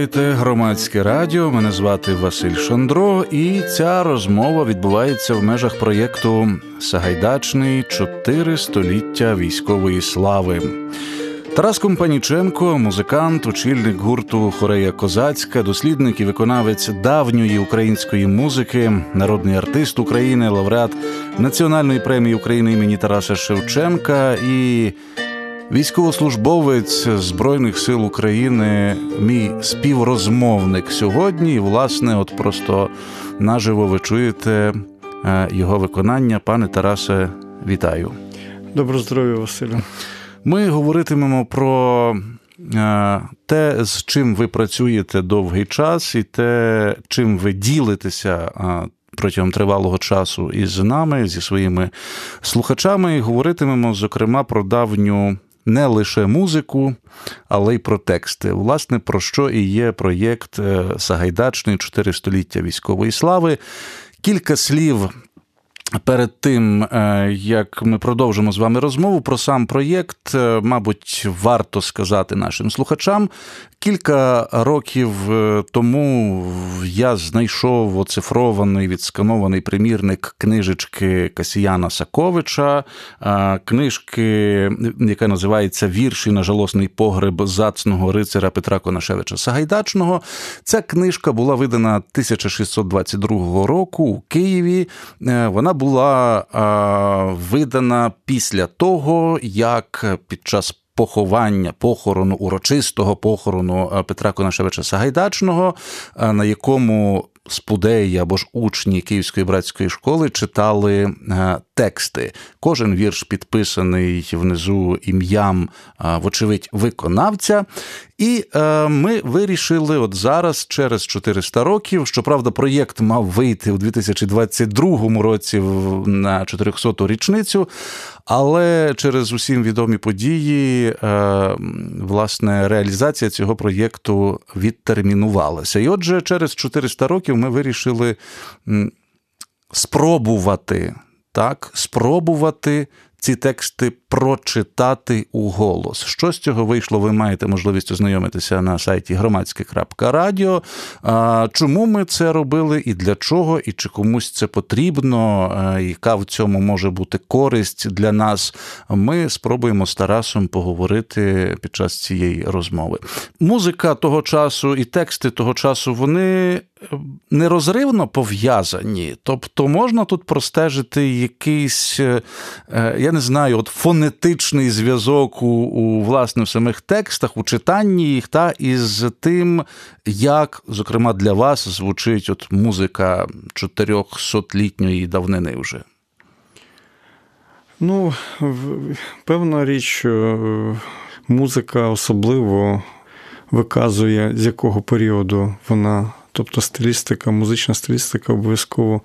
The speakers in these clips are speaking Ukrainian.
Слухаєте громадське радіо. Мене звати Василь Шандро, і ця розмова відбувається в межах проєкту Сагайдачний чотири століття військової слави. Тарас Компаніченко, музикант, очільник гурту Хорея Козацька, дослідник і виконавець давньої української музики, народний артист України, лауреат Національної премії України імені Тараса Шевченка і військовослужбовець Збройних сил України, мій співрозмовник сьогодні. І, власне, от просто наживо ви чуєте е, його виконання. Пане Тарасе, вітаю. Добро здоров'я, Василю. Ми говоритимемо про е, те, з чим ви працюєте довгий час, і те, чим ви ділитеся. Е, протягом тривалого часу із нами, зі своїми слухачами, і говоритимемо, зокрема, про давню не лише музику, але й про тексти. Власне, про що і є проєкт е, Сагайдачний чотири століття військової слави. Кілька слів Перед тим, е, як ми продовжимо з вами розмову про сам проєкт, е, мабуть, варто сказати нашим слухачам. Кілька років е, тому я знайшов оцифрований відсканований примірник книжечки Касіяна Саковича, книжки, яка називається Вірші на жалосний погреб зацного рицаря Петра Конашевича Сагайдачного. Ця книжка була видана 1622 року у Києві. Вона була видана після того, як під час поховання похорону урочистого похорону Петра Конашевича Сагайдачного, на якому спудеї або ж учні Київської братської школи читали тексти. Кожен вірш підписаний внизу ім'ям, вочевидь, виконавця. І е, ми вирішили от зараз, через 400 років, щоправда, проєкт мав вийти у 2022 році на 400-ту річницю. Але через усім відомі події, е, власне, реалізація цього проєкту відтермінувалася. І отже, через 400 років ми вирішили спробувати так, спробувати ці тексти прочитати у голос. Що з цього вийшло, ви маєте можливість ознайомитися на сайті громадське.радіо. Чому ми це робили і для чого, і чи комусь це потрібно, яка в цьому може бути користь для нас? Ми спробуємо з Тарасом поговорити під час цієї розмови. Музика того часу і тексти того часу вони нерозривно пов'язані. Тобто можна тут простежити якийсь, е, я не знаю, от фонетичний зв'язок у, у власне в самих текстах, у читанні їх, та із тим, як, зокрема, для вас звучить от музика 400-літньої давнини вже. Ну, певна річ, е, музика особливо виказує, з якого періоду вона Тобто стилістика, музична стилістика обов'язково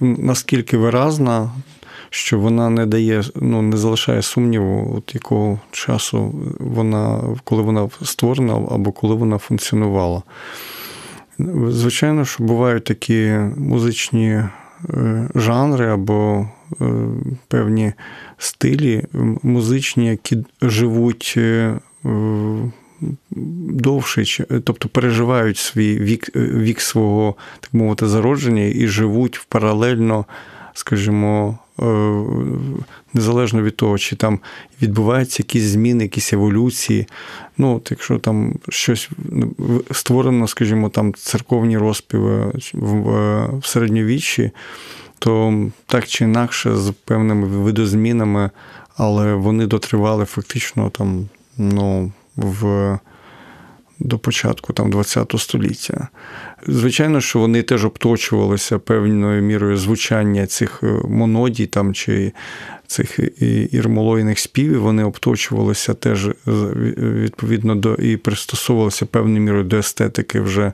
наскільки виразна, що вона не дає, ну не залишає сумніву, от якого часу вона, коли вона створена або коли вона функціонувала. Звичайно, що бувають такі музичні е, жанри або е, певні стилі музичні, які живуть е, довше, тобто переживають свій вік вік свого, так мовити, зародження і живуть паралельно, скажімо, е, незалежно від того, чи там відбуваються якісь зміни, якісь еволюції. Ну, от Якщо там щось створено, скажімо, там церковні розпіви в середньовіччі, то так чи інакше з певними видозмінами, але вони дотривали фактично там, ну в до початку там, ХХ століття. Звичайно, що вони теж обточувалися певною мірою звучання цих е, монодій там, чи цих ірмолойних співів, вони обточувалися теж е, відповідно до і пристосовувалися певною мірою до естетики вже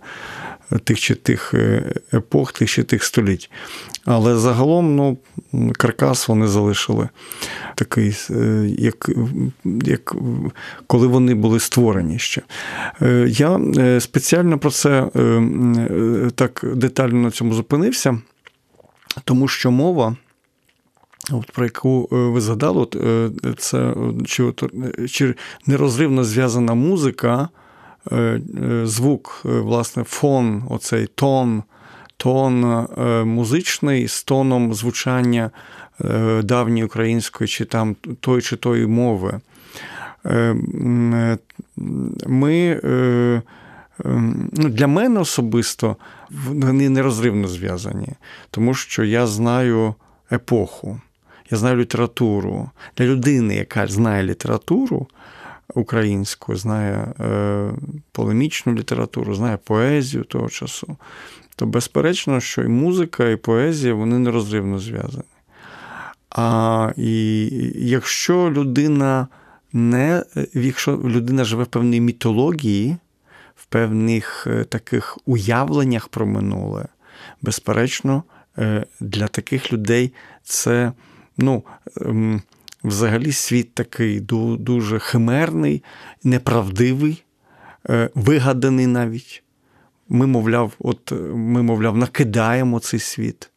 тих чи тих е, епох, тих чи тих століть. Але загалом ну, каркас вони залишили такий, е, як як коли вони були створені ще. Е, я спеціально про це так детально на цьому зупинився, тому що мова. От Про яку ви згадали, от це чи, чи нерозривно зв'язана музика звук, власне, фон, оцей тон, тон музичний з тоном звучання давньої української чи там той чи тої мови. Ми ну, Для мене особисто вони нерозривно зв'язані, тому що я знаю епоху, я знаю літературу. Для людини, яка знає літературу українську, знає е, полемічну літературу, знає поезію того часу, то безперечно, що і музика, і поезія вони нерозривно зв'язані. А і якщо людина не якщо людина живе в певній мітології, в певних е, таких уявленнях про минуле, безперечно, е, для таких людей це ну, ем, взагалі світ такий дуже химерний, неправдивий, е, вигаданий навіть. Ми, мовляв, от, ми, мовляв, накидаємо цей світ.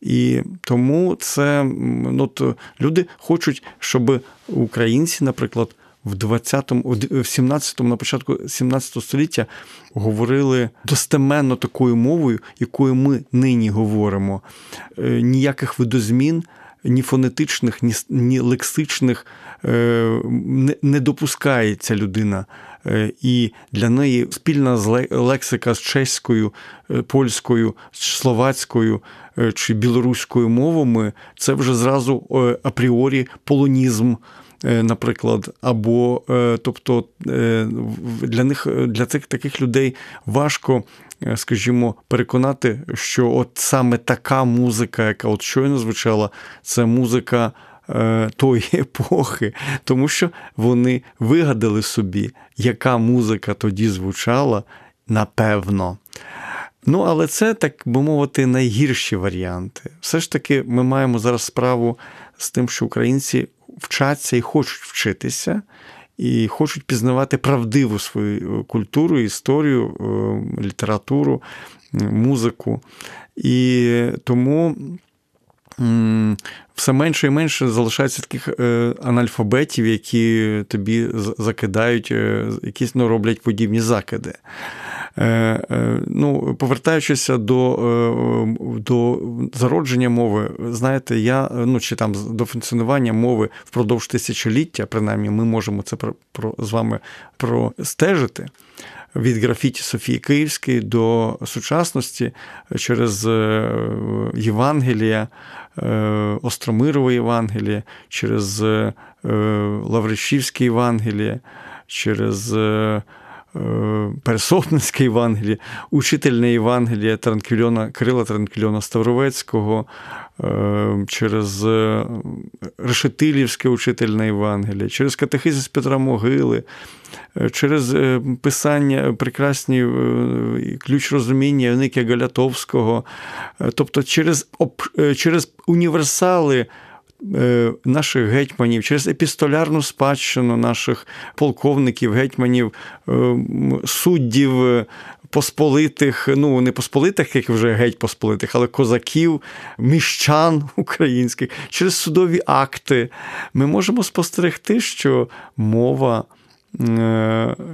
І тому це ну, то люди хочуть, щоб українці, наприклад, в 20-му, в 17-му, на початку 17 століття говорили достеменно такою мовою, якою ми нині говоримо. Е, ніяких видозмін. Ні фонетичних, ні ні лексичних е, не, не допускається людина. Е, і для неї спільна лексика з чеською, польською, словацькою чи білоруською мовами це вже зразу апріорі полонізм. Е, наприклад, або е, тобто е, для них для цих таких людей важко. Скажімо, переконати, що от саме така музика, яка от щойно звучала, це музика тої епохи, тому що вони вигадали собі, яка музика тоді звучала, напевно. Ну, але це, так би мовити, найгірші варіанти. Все ж таки, ми маємо зараз справу з тим, що українці вчаться і хочуть вчитися, і хочуть пізнавати правдиву свою культуру, історію, е, літературу, музику. І тому. Все менше і менше залишається таких е, анальфабетів, які тобі закидають, е, якісь ну, роблять подібні закиди. Е, ну, Повертаючися до до зародження мови, знаєте, я ну чи там до функціонування мови впродовж тисячоліття, принаймні, ми можемо це про, про з вами простежити. Від графіті Софії Київської до сучасності через Євангелія, Остромирове Євангеліє, через Лавричівське Євангеліє, через Е, Пересопницьке Євангеліє, учительне Євангеліє Транквільона, Кирила Транквільона Ставровецького, е, через е, Решетилівське учительне Євангеліє, через катехизис Петра Могили, через писання прекрасні ключ розуміння Яника Галятовського, тобто через, через універсали. Е, наших гетьманів, через епістолярну спадщину наших полковників, гетьманів, е, суддів. Е, посполитих, ну не посполитих, як вже геть посполитих, але козаків, міщан українських, через судові акти, ми можемо спостерегти, що мова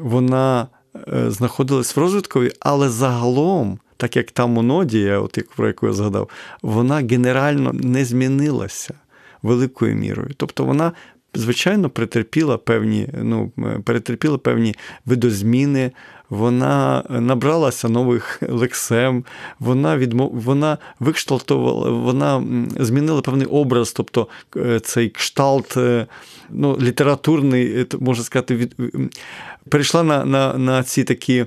вона знаходилась в розвиткові, але загалом, так як та монодія, от про яку я згадав, вона генерально не змінилася великою мірою. Тобто вона, звичайно, претерпіла певні, ну, перетерпіла певні видозміни, вона набралася нових лексем, вона відмов... вона викшталтувала, вона змінила певний образ, тобто е, цей кшталт е, ну, літературний, е, можна сказати, від... перейшла на, на, на ці такі.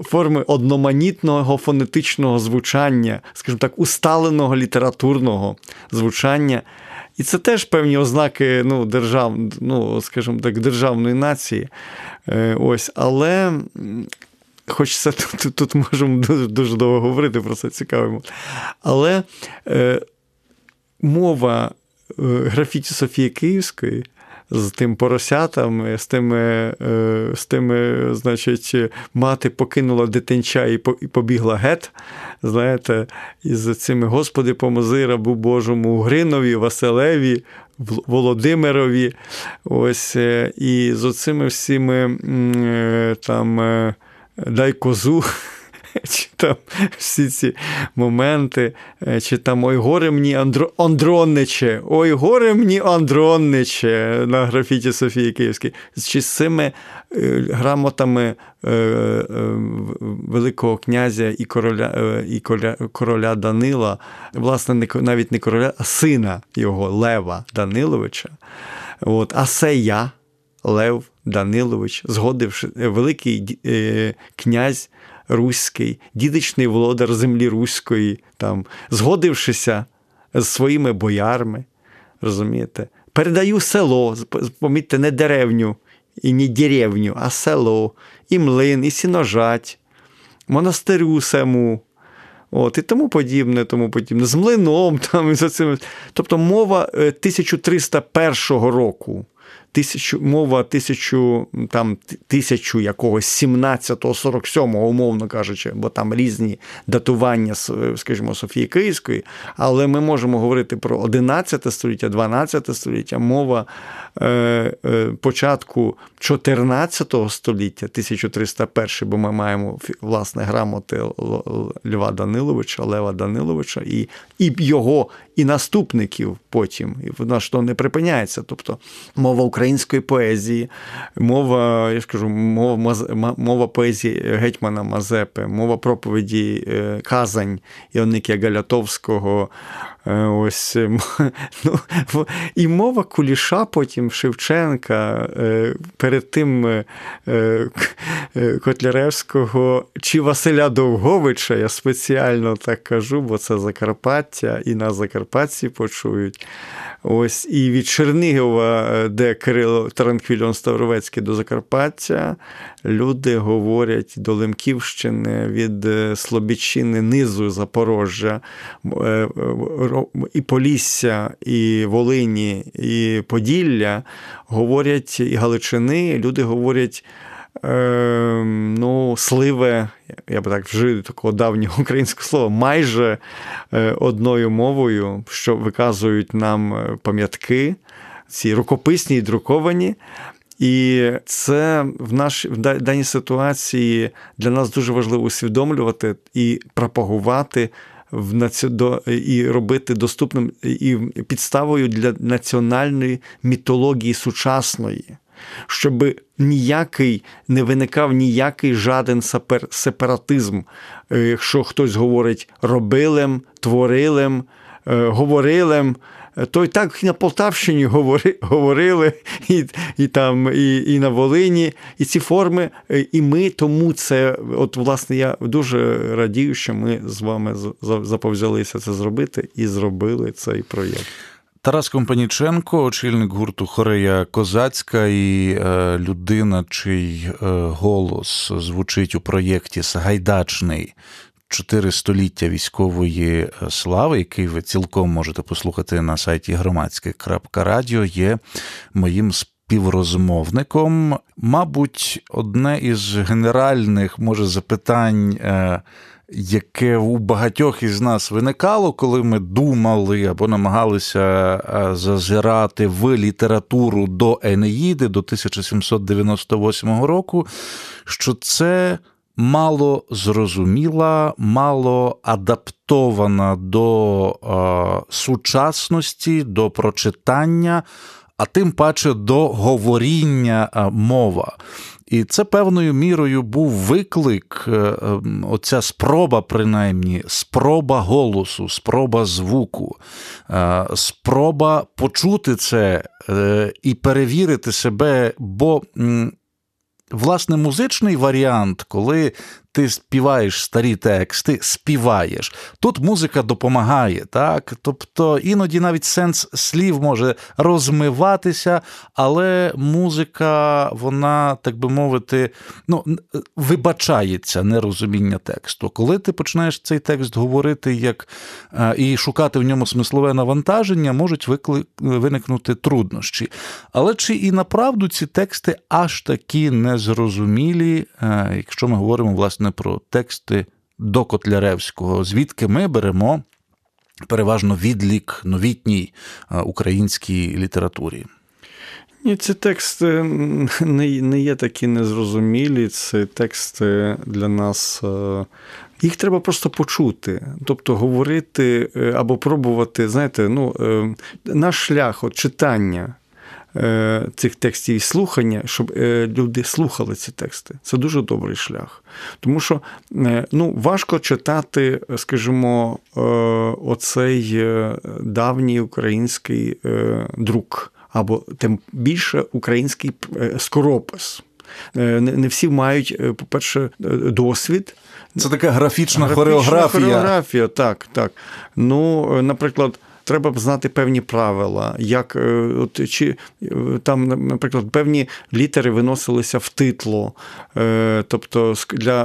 Форми одноманітного фонетичного звучання, скажімо так, усталеного літературного звучання. І це теж певні ознаки ну, держав, ну, скажімо так, державної нації. Е, ось, Але хоч це тут, тут можемо дуже, дуже довго говорити про це цікаво. Але е, мова е, графіті Софії Київської з тим поросятами, з тими, е, з тими, значить, мати покинула дитинча і побігла гет. Знаєте, із цими Господи, помози рабу Божому Гринові, Василеві, Володимирові. Ось, е, І з оцими всіми там дай козу. чи там всі ці моменти, е, чи там Ой горе мені Андро... Андронниче, Ой горе мені Андронниче на графіті Софії Київській, чи з цими е, грамотами е, Великого князя і короля і короля Данила, власне, навіть не короля, а сина його Лева Даниловича. От, А це я, Лев Данилович, згодивши великий князь руський, дідичний володар землі руської, там, згодившися з своїми боярами. розумієте, Передаю село, помітьте, не деревню і не деревню, а село, і млин, і сіножать, монастирю саму. От, І тому подібне, тому подібне, з млином. там, і за цим. Тобто мова 1301 е, року тисячу, мова тисячу там тисячу якогось 17-го, 47-го, умовно кажучи, бо там різні датування, скажімо, Софії Київської, але ми можемо говорити про 11 століття, 12 століття, мова е, е, початку 14 століття, 1301, бо ми маємо власне грамоти Льва Даниловича, Лева Даниловича і, і його і наступників потім. Вона ж то не припиняється. Тобто мова української поезії, мова, я ж кажу, мова мова поезії гетьмана Мазепи, мова проповіді е, Казань Іонникія Галятовського. Е, ось ну, І мова Куліша, потім Шевченка, е, перед тим Котляревського чи Василя Довговича, я спеціально так кажу, бо це Закарпаття, і на Закарпатті почують. Ось І від Чернігова, де Кирило Таранквільон Ставровецький до Закарпаття, люди говорять до Лемківщини від Слобідщини, низу Запорожжя, е, і Полісся, і Волині, і Поділля говорять і Галичини, люди говорять. Ем, ну, сливе, я би так вжив такого давнього українського слова, майже е, одною мовою, що виказують нам е, пам'ятки, ці рукописні і друковані. І це в нашій в даній ситуації для нас дуже важливо усвідомлювати і пропагувати в наці... і робити доступним і підставою для національної мітології сучасної щоб ніякий не виникав ніякий жаден сепаратизм, е, якщо хтось говорить робилем, творилем, говорилим. говорилем. Е, то й так і на Полтавщині говори, говорили, і і, там, і, і на Волині, і ці форми, і ми тому це, от, власне, я дуже радію, що ми з вами заповзялися це зробити і зробили цей проєкт. Тарас Компаніченко, очільник гурту Хорея Козацька і е, людина, чий е, голос звучить у проєкті Сагайдачний. Чотири століття військової е, слави, який ви цілком можете послухати на сайті громадське.радіо, є моїм співрозмовником. Мабуть, одне із генеральних може запитань яке у багатьох із нас виникало, коли ми думали або намагалися е, зазирати в літературу до Енеїди до 1798 року, що це мало зрозуміла, мало адаптована до е, сучасності, до прочитання. А тим паче до говоріння е, мова. І це певною мірою був виклик, е, ем, оця спроба, принаймні, спроба голосу, спроба звуку, спроба почути це і перевірити себе. бо Власне, музичний варіант, коли ти співаєш старі тексти, співаєш. Тут музика допомагає, так? Тобто іноді навіть сенс слів може розмиватися, але музика, вона, так би мовити, ну, вибачається нерозуміння тексту. Коли ти починаєш цей текст говорити як е, і шукати в ньому смислове навантаження, можуть виникнути труднощі. Але чи і направду ці тексти аж такі незрозумілі, е, якщо ми говоримо власне про тексти до Котляревського, звідки ми беремо переважно відлік новітній е, українській літературі? Ні, ці тексти не не є такі незрозумілі. Це тексти для нас. Е, їх треба просто почути, тобто говорити або пробувати, знаєте, ну, наш шлях от читання Е, цих текстів і слухання, щоб е, люди слухали ці тексти. Це дуже добрий шлях. Тому що е, ну, важко читати, скажімо, оцей давній український друк, або тим більше український скоропис. Не всі мають, по-перше, досвід. Це така графічна, графічна хореографія. Хореографія, так, так. Ну, наприклад треба б знати певні правила, як е, от, чи е, там, наприклад, певні літери виносилися в титло, е, тобто для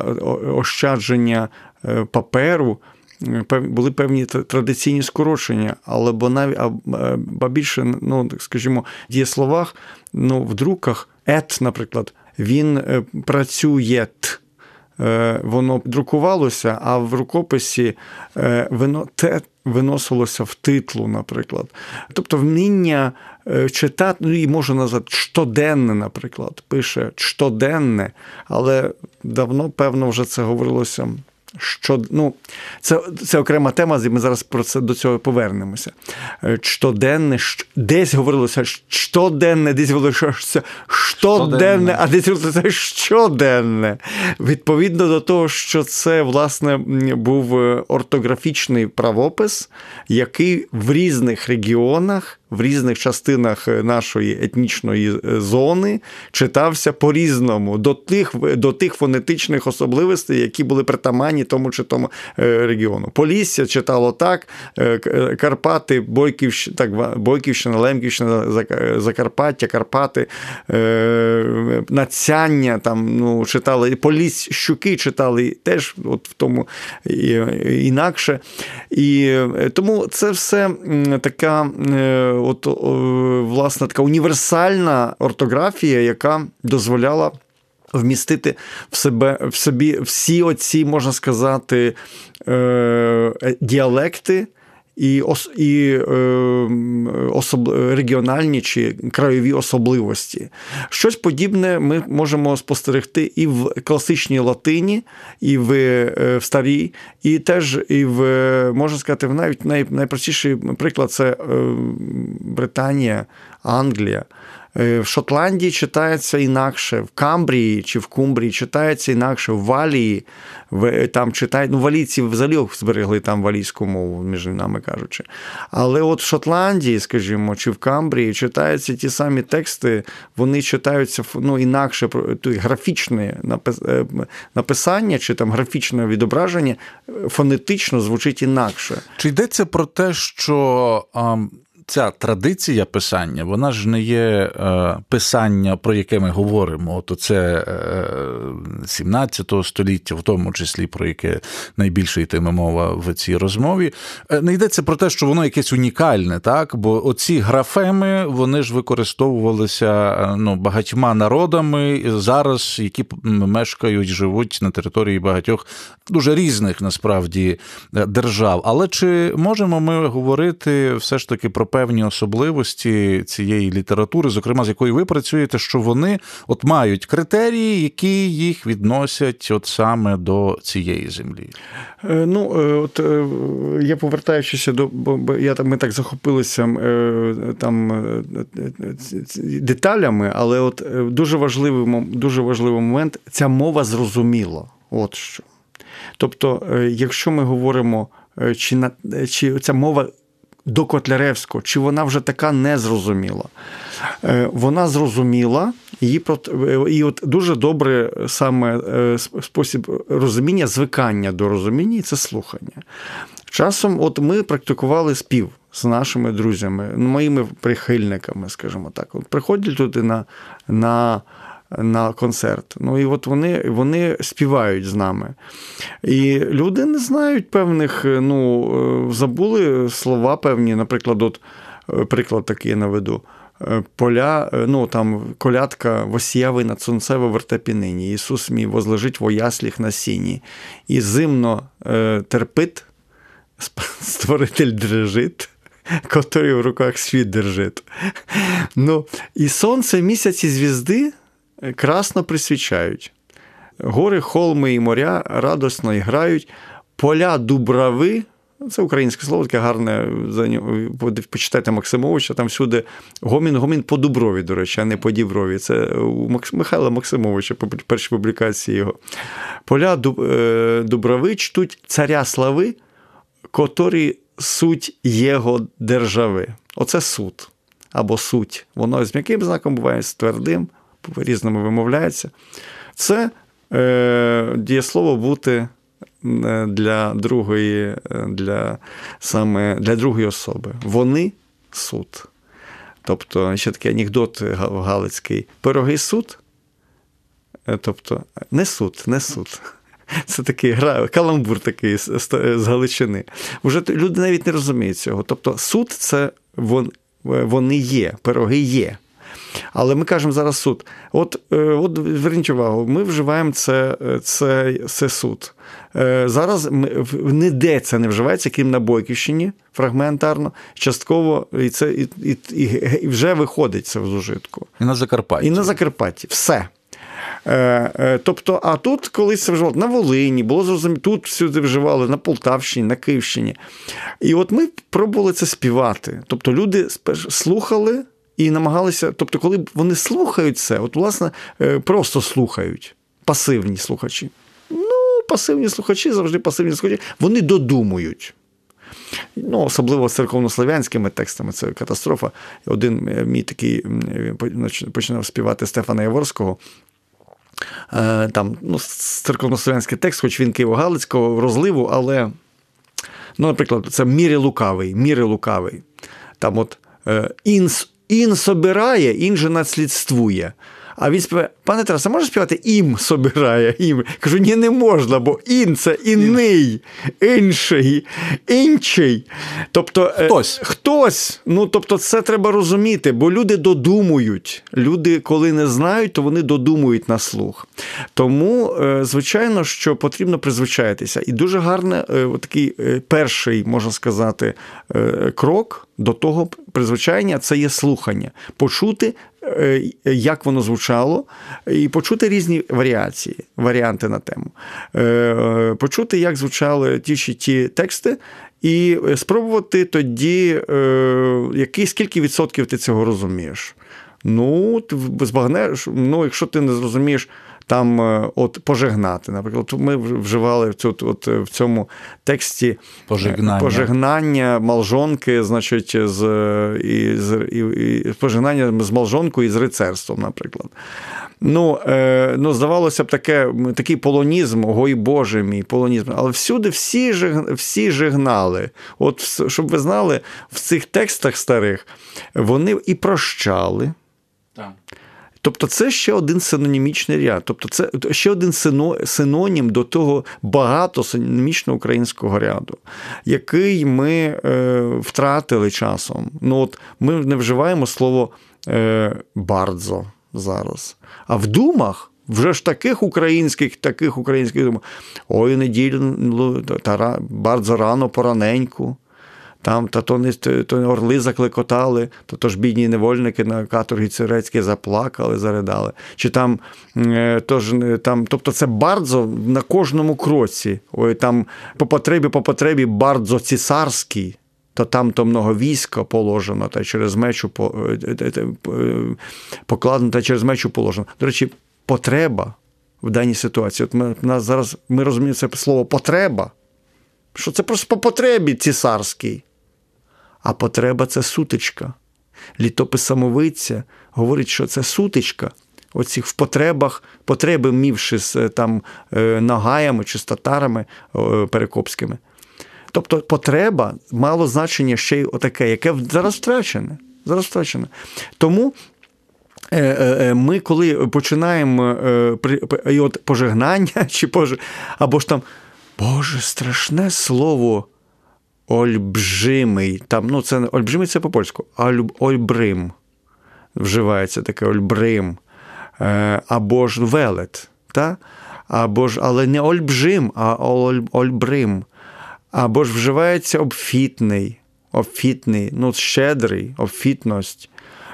ощадження паперу. Були певні традиційні скорочення, але бо навіть ба більше, ну скажімо, дієсловах, ну в друках ет, наприклад, він працює. Воно друкувалося, а в рукописі воно те виносилося в титлу, наприклад. Тобто вміння е, читати, ну і можу назвати щоденне, наприклад, пише щоденне, але давно, певно, вже це говорилося що ну, це це окрема тема, і ми зараз про це до цього повернемося. Е, щоденне, десь говорилося щоденне, десь говорилося щоденне, а десь говорилося щоденне. Відповідно до того, що це, власне, був е, ортографічний правопис, який в різних регіонах в різних частинах е, нашої етнічної е, зони читався по-різному до тих до тих фонетичних особливостей, які були притаманні тому чи тому е, регіону. Полісся читало так, Карпати, Бойківщина, так, Бойківщина, Лемківщина, Закарпаття, Карпати, Нацяння там ну, читали, Поліс Щуки читали теж от в тому інакше. І тому це все така от власне така універсальна ортографія, яка дозволяла. Вмістити в себе в собі всі оці, можна сказати, е, діалекти і і е, особ, регіональні чи краєві особливості. Щось подібне ми можемо спостерегти і в класичній латині, і в е, в старій, і теж і в можна сказати, навіть най, найпростіший приклад це е, Британія, Англія. Е, в Шотландії читається інакше, в Камбрії чи в Кумбрії читається інакше, в Валії там читають, ну, валійці взагалі зберегли там валійську мову, між нами кажучи. Але от в Шотландії, скажімо, чи в Камбрії читаються ті самі тексти, вони читаються ну, інакше, графічне е, написання чи там графічне відображення фонетично звучить інакше. Чи йдеться про те, що ця традиція писання, вона ж не є е, писання, про яке ми говоримо. От це 17 е, століття, в тому числі про яке найбільше йтиме мова в цій розмові. Е, не йдеться про те, що воно якесь унікальне, так? Бо оці графеми вони ж використовувалися ну, багатьма народами зараз, які мешкають, живуть на території багатьох дуже різних насправді держав. Але чи можемо ми говорити все ж таки про певні особливості цієї літератури, зокрема з якою ви працюєте, що вони от мають критерії, які їх відносять от саме до цієї землі. Е, ну, е, от е, я повертаючися до бо я ми так захопилися там деталями, але от дуже важливий дуже важливий момент ця мова зрозуміла. От що. Тобто, якщо ми говоримо, чи чи ця мова до Котляревського, чи вона вже така незрозуміла? Е, вона зрозуміла, Її і от дуже добре саме спосіб розуміння, звикання до розуміння це слухання. Часом, от ми практикували спів з нашими друзями, моїми прихильниками, скажімо так. От Приходять туди на на, на концерт. Ну і от вони вони співають з нами. І люди не знають певних, ну, е, забули слова певні, наприклад, от е, приклад такий наведу. Е, поля, ну там колядка восіяви над сонцеве вертепі нині. Ісус мій возлежить в оясліх на сіні, і зимно е, терпить, створитель дрежить, который в руках світ держить. Ну, І сонце, місяць і звізди красно присвічають. Гори, холми і моря радосно грають, поля дубрави. Це українське слово, таке гарне. Почитайте Максимовича, там всюди гомін, гомін по Дуброві, до речі, а не по Діброві. Це у Михайла Максимовича, по першій публікації його. Поля е, Дубрави чтуть царя слави, котрі суть його держави. Оце суд або суть. Воно з м'яким знаком буває з твердим, по-різному вимовляється. Це е, дієслово бути е, для другої, е, для саме для другої особи. Вони суд. Тобто, ще такий анекдот Галицький. Пироги суд. Е, тобто, не суд, не суд. Це такий гра, каламбур такий з, Галичини. Уже люди навіть не розуміють цього. Тобто суд це вон, вони є, пироги є. Але ми кажемо зараз суд. От е, от зверніть увагу, ми вживаємо це це, це суд. Е, зараз ніде це не вживається, крім на Бойківщині, фрагментарно, частково, і це і, і, і вже виходить це в зужитку. І на Закарпатті. І на Закарпатті. Все. Е, е, тобто, а тут колись це вживали на Волині, було зрозуміло, тут всюди вживали, на Полтавщині, на Київщині. І от ми пробували це співати. Тобто люди слухали і намагалися, тобто, коли вони слухають це, от, власне, е, просто слухають пасивні слухачі. Ну, пасивні слухачі, завжди пасивні слухачі, вони додумують. Ну, Особливо з церковнослов'янськими текстами це катастрофа. Один мій такий починав співати Стефана Яворського. Е, там ну, церковнослов'янський текст, хоч він Києво-Галицького розливу, але, ну, наприклад, це міри лукавий, міри лукавий. Там от е, ін, собирає, ін же наслідствує. А він співає, пане Тарасе, може співати ім собирає? Ім. Кажу, ні, не можна, бо ін це інний, інший, інший. Тобто, е, хтось. хтось. Ну, тобто, це треба розуміти, бо люди додумують. Люди, коли не знають, то вони додумують на слух. Тому, е, звичайно, що потрібно призвичаїтися. І дуже гарний е, такий перший, можна сказати, крок до того призвичайення це є слухання. Почути як воно звучало, і почути різні варіації, варіанти на тему, е, почути, як звучали ті чи ті тексти, і спробувати тоді, е, який скільки відсотків ти цього розумієш. Ну, збагнеш, ну, якщо ти не зрозумієш там е, от пожигнати. Наприклад, ми вживали тут, от в цьому тексті е, пожигнання, пожигнання малжонки, значить, з і, і, і пожигнання з малжонкою і з рицарством, наприклад. Ну, е, ну, здавалося б, таке, такий полонізм, гой Боже мій, полонізм. Але всюди всі всі жигнали. От, щоб ви знали, в цих текстах старих вони і прощали. Так. Тобто це ще один синонімічний ряд. Тобто це ще один синонім до того багато синонімічного українського ряду, який ми е, втратили часом. Ну от Ми не вживаємо слово е, бардзо зараз. А в думах. Вже ж таких українських, таких українських думах. Ой, неділю, та бардзо рано пораненьку. Там та то не то орли закликотали, то то ж бідні невольники на каторгі цирецькі заплакали, заридали. Чи там, е, тож, там, Тобто це бардзо на кожному кроці. Ой, там По потребі, по потребі бардзо цісарський, то там то много війська положено, та через мечу е, е, покладено, та через мечу положено. До речі, потреба в даній ситуації. От ми, нас зараз ми розуміємо це слово потреба. Що це просто по потребі цісарській а потреба це сутичка. Літопис самовиця говорить, що це сутичка. оцих в потребах, потреби мівши з там нагаями чи з татарами перекопськими. Тобто потреба мало значення ще й отаке, яке зараз втрачене. Зараз втрачене. Тому Е, е, е, ми, коли починаємо і от пожигнання, чи пож... або ж там, Боже, страшне слово ольбжимий. Там, ну, це Ольбжимий це по-польську, ольбрим. Вживається таке ольбрим, або ж велет. Та? Або ж, але не ольбжим, а ольбрим. Або ж вживається обфітний, обфітний, ну, щедрий, обфітність.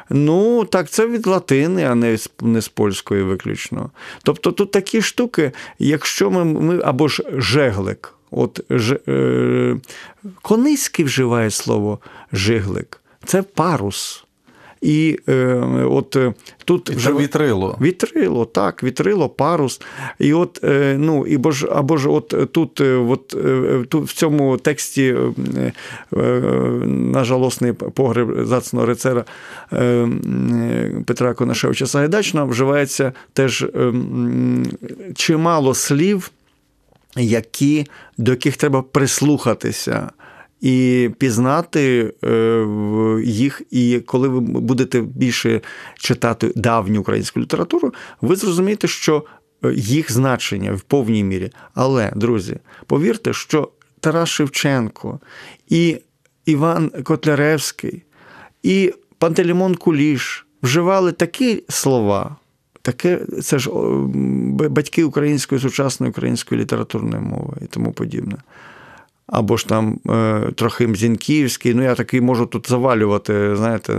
Ну, так, це від латини, а не з, не з польської виключно. Тобто тут такі штуки, якщо ми, ми або ж жеглик, от ж, е, Кониський вживає слово жиглик, це парус. І е, от е, тут і вже вітрило. Вітрило, так, вітрило, парус. І от, е, ну, і бо ж, або ж от тут, е, от, е, тут в цьому тексті е, на жалосний погреб зацного рицера Петра Конашевича Сагайдачна вживається теж чимало слів. Які, До яких треба прислухатися, і пізнати е, їх. І коли ви будете більше читати давню українську літературу, ви зрозумієте, що е, їх значення в повній мірі. Але, друзі, повірте, що Тарас Шевченко і Іван Котляревський, і Пантелеймон Куліш вживали такі слова. Таке, це ж батьки української сучасної української літературної мови і тому подібне або ж там е, Трохим Зінківський, ну я такий можу тут завалювати, знаєте,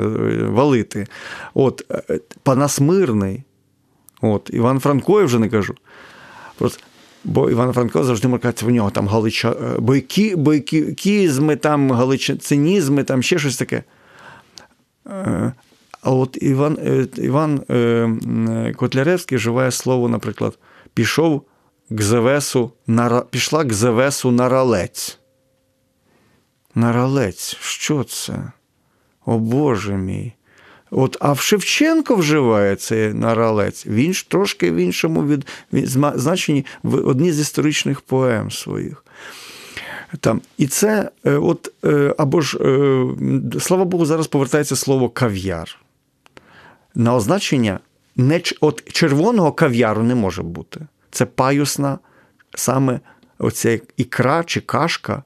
валити. От, е, Панасмирний, от, Іван Франко, я вже не кажу. Просто, Бо Іван Франко завжди маркається в нього там галича, е, бойкі, бойкізми, там галичинізми, там ще щось таке. А от Іван Іван Котляревський вживає слово, наприклад, пішов к Зевесу, пішла к Зевесу на ралець. Наралець, що це? О Боже мій. От, А в Шевченко вживає цей наралець. Він ж трошки в іншому від, від значенні в одній з історичних поем своїх. Там. І це, е, от, е, або ж, е, слава Богу, зараз повертається слово кав'яр. На означення не, от червоного кав'яру не може бути. Це паюсна, саме оця ікра чи кашка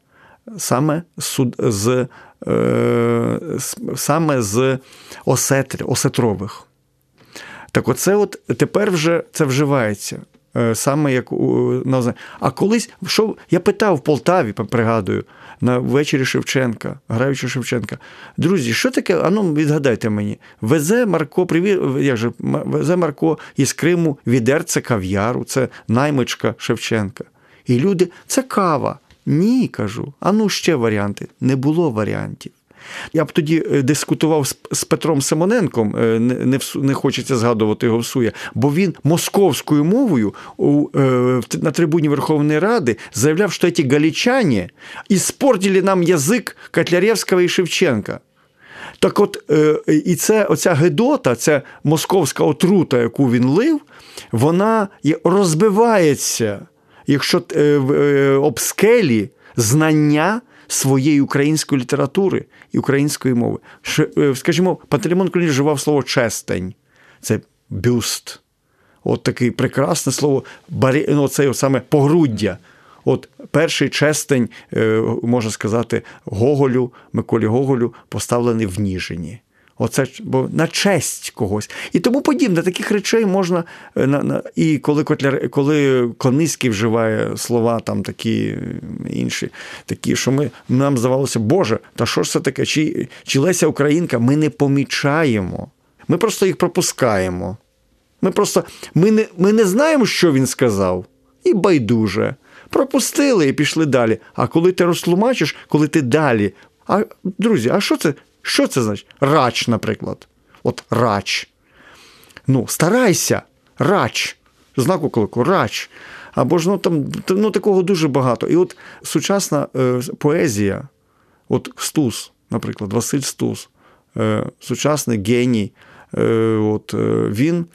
саме з е, саме з осетр, осетрових. Так оце от тепер вже це вживається. Е, саме як у на А колись що я питав в Полтаві, пригадую, на вечері Шевченка, граючи Шевченка. Друзі, що таке? А ну відгадайте мені, везе Марко, привіт, як же, везе Марко із Криму відерце кав'яру, це наймичка Шевченка. І люди, це кава. Ні, кажу. А ну ще варіанти. Не було варіантів. Я б тоді е, дискутував з Петром Симоненком, е, не не, хочеться згадувати його всує, бо він московською мовою е, на трибуні Верховної Ради заявляв, що ці галічані іспортили нам язик Котляревського і Шевченка. Так от, і це оця Гедота, ця московська отрута, яку він лив, вона розбивається якщо об скелі знання своєї української літератури і української мови. Е, скажімо, Пантелеймон Куліш вживав слово честень, це бюст. От таке прекрасне слово, ну, це саме погруддя. От перший честень, можна сказати, Гоголю, Миколі Гоголю, поставлений в Ніжині. Оце бо на честь когось. І тому подібне, таких речей можна. Е, на, на, І коли Котляр, коли Кониський вживає слова там такі інші, такі, що ми нам здавалося, Боже, та що ж це таке? Чи, чи Леся Українка ми не помічаємо? Ми просто їх пропускаємо. Ми просто ми не, ми не знаємо, що він сказав, і байдуже. Пропустили і пішли далі. А коли ти розтлумачиш, коли ти далі. А друзі, а що це? Що це значить? Рач, наприклад. От рач. Ну, старайся, рач. Знак оклику, рач. Або ж ну, там ну, такого дуже багато. І от сучасна е, поезія, от Стус, наприклад, Василь Стус, е, сучасний геній, е, от, е, він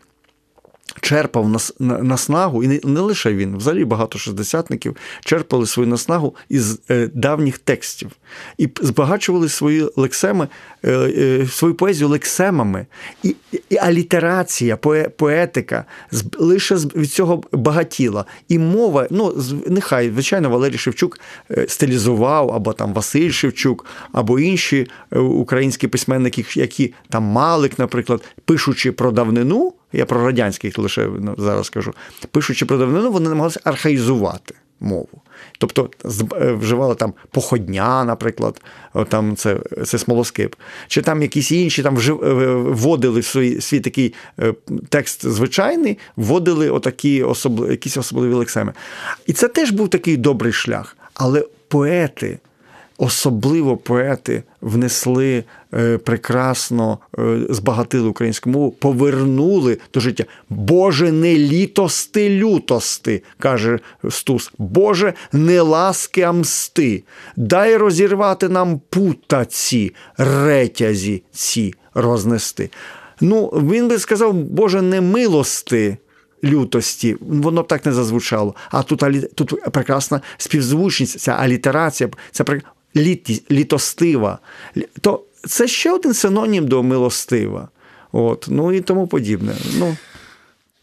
черпав наснагу, і не, не лише він, взагалі багато шестидесятників черпали свою наснагу із е, давніх текстів і збагачували свої лексеми, е, е, свою поезію лексемами. І, і алітерація, поетика з, лише від цього багатіла. І мова, ну нехай, звичайно, Валерій Шевчук стилізував, або там Василь Шевчук, або інші українські письменники, які там Малик, наприклад, пишучи про давнину я про радянських лише ну, зараз кажу, пишучи про давнину, вони намагалися архаїзувати мову. Тобто е, вживали там походня, наприклад, там це це смолоскип, чи там якісь інші там е, вводили свій, свій такий е, текст звичайний, вводили отакі особливі, якісь особливі лексеми. І це теж був такий добрий шлях. Але поети особливо поети внесли е, прекрасно, е, збагатили українську мову, повернули до життя. Боже, не літости, лютости, каже Стус. Боже, не ласки, а мсти. Дай розірвати нам пута ці, ретязі ці рознести. Ну, він би сказав, Боже, не милости. Лютості, воно б так не зазвучало. А тут тут прекрасна співзвучність, ця алітерація, це літі, літостива, то це ще один синонім до милостива. От, Ну і тому подібне. Ну,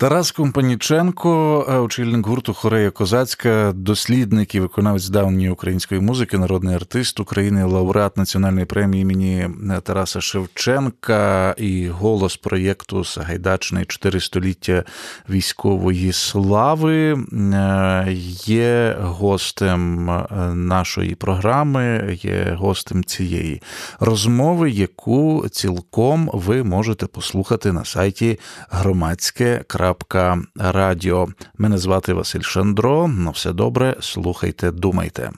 Тарас Компаніченко, е, очільник гурту Хорея Козацька, дослідник і виконавець давньої української музики, народний артист України, лауреат національної премії імені е, Тараса Шевченка і голос проєкту Сагайдачний чотири століття військової слави. Е, є гостем нашої програми, є гостем цієї розмови, яку цілком ви можете послухати на сайті громадське. Мене звати Василь Шандро. На все добре, слухайте, думайте.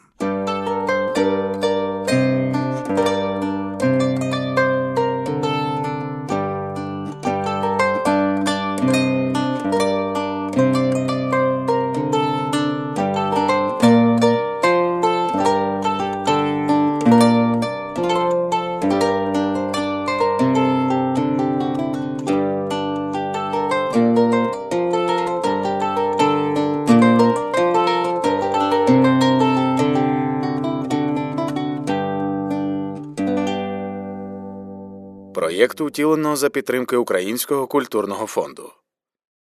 За підтримки Українського культурного фонду.